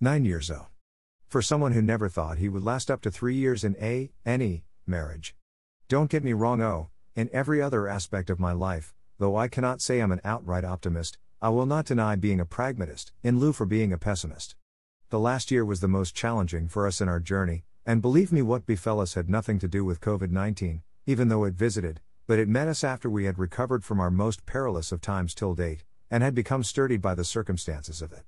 Nine years though. For someone who never thought he would last up to three years in a, any, marriage. Don't get me wrong, oh, in every other aspect of my life, though I cannot say I'm an outright optimist, I will not deny being a pragmatist, in lieu for being a pessimist. The last year was the most challenging for us in our journey, and believe me, what befell us had nothing to do with COVID 19, even though it visited, but it met us after we had recovered from our most perilous of times till date, and had become sturdied by the circumstances of it.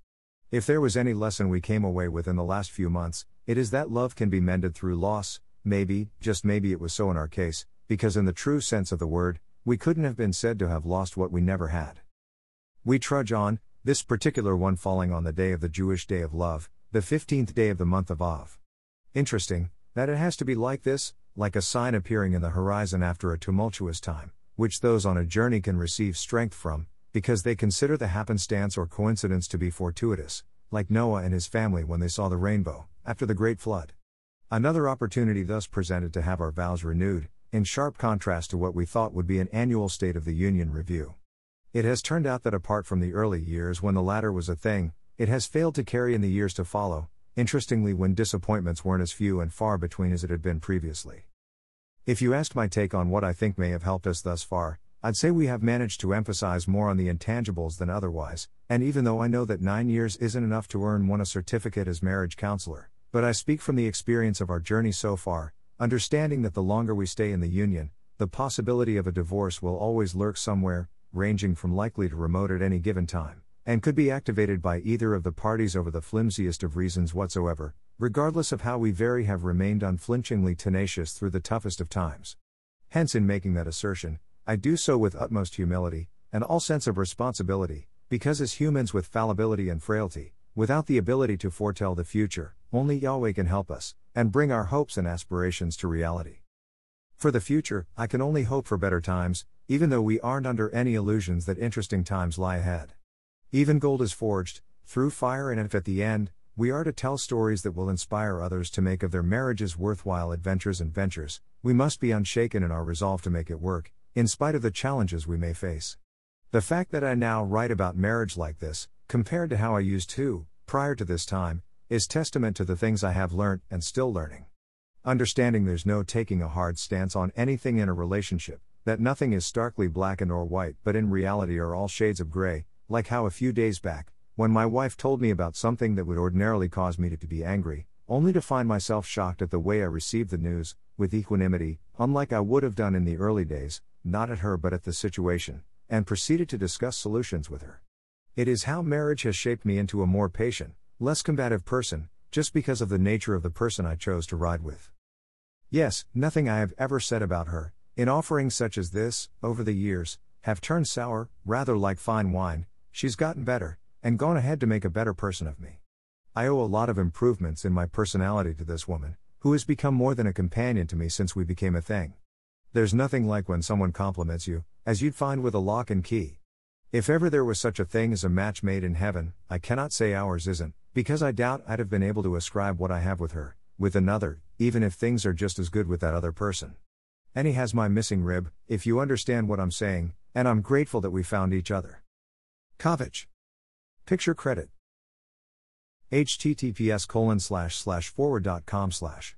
If there was any lesson we came away with in the last few months, it is that love can be mended through loss, maybe, just maybe it was so in our case, because in the true sense of the word, we couldn't have been said to have lost what we never had. We trudge on, this particular one falling on the day of the Jewish Day of Love, the 15th day of the month of Av. Interesting, that it has to be like this, like a sign appearing in the horizon after a tumultuous time, which those on a journey can receive strength from, because they consider the happenstance or coincidence to be fortuitous, like Noah and his family when they saw the rainbow, after the great flood. Another opportunity thus presented to have our vows renewed, in sharp contrast to what we thought would be an annual State of the Union review. It has turned out that apart from the early years when the latter was a thing, it has failed to carry in the years to follow, interestingly, when disappointments weren't as few and far between as it had been previously. If you asked my take on what I think may have helped us thus far, I'd say we have managed to emphasize more on the intangibles than otherwise, and even though I know that nine years isn't enough to earn one a certificate as marriage counselor, but I speak from the experience of our journey so far, understanding that the longer we stay in the union, the possibility of a divorce will always lurk somewhere, ranging from likely to remote at any given time, and could be activated by either of the parties over the flimsiest of reasons whatsoever, regardless of how we vary have remained unflinchingly tenacious through the toughest of times. Hence, in making that assertion, I do so with utmost humility, and all sense of responsibility, because as humans with fallibility and frailty, without the ability to foretell the future, only Yahweh can help us, and bring our hopes and aspirations to reality. For the future, I can only hope for better times, even though we aren't under any illusions that interesting times lie ahead. Even gold is forged, through fire, and if at the end, we are to tell stories that will inspire others to make of their marriages worthwhile adventures and ventures, we must be unshaken in our resolve to make it work, in spite of the challenges we may face. The fact that I now write about marriage like this, compared to how I used to, prior to this time, is testament to the things I have learnt and still learning. Understanding there's no taking a hard stance on anything in a relationship, that nothing is starkly black and or white but in reality are all shades of gray, like how a few days back, when my wife told me about something that would ordinarily cause me to, to be angry, only to find myself shocked at the way I received the news, with equanimity, unlike I would have done in the early days, not at her but at the situation, and proceeded to discuss solutions with her. It is how marriage has shaped me into a more patient, less combative person, just because of the nature of the person I chose to ride with. Yes, nothing I have ever said about her, in offerings such as this, over the years, have turned sour, rather like fine wine, she's gotten better, and gone ahead to make a better person of me. I owe a lot of improvements in my personality to this woman, who has become more than a companion to me since we became a thing. There's nothing like when someone compliments you, as you'd find with a lock and key. If ever there was such a thing as a match made in heaven, I cannot say ours isn't, because I doubt I'd have been able to ascribe what I have with her, with another, even if things are just as good with that other person. And he has my missing rib, if you understand what I'm saying, and I'm grateful that we found each other. Kovach. Picture credit. Https colon slash slash forward dot com slash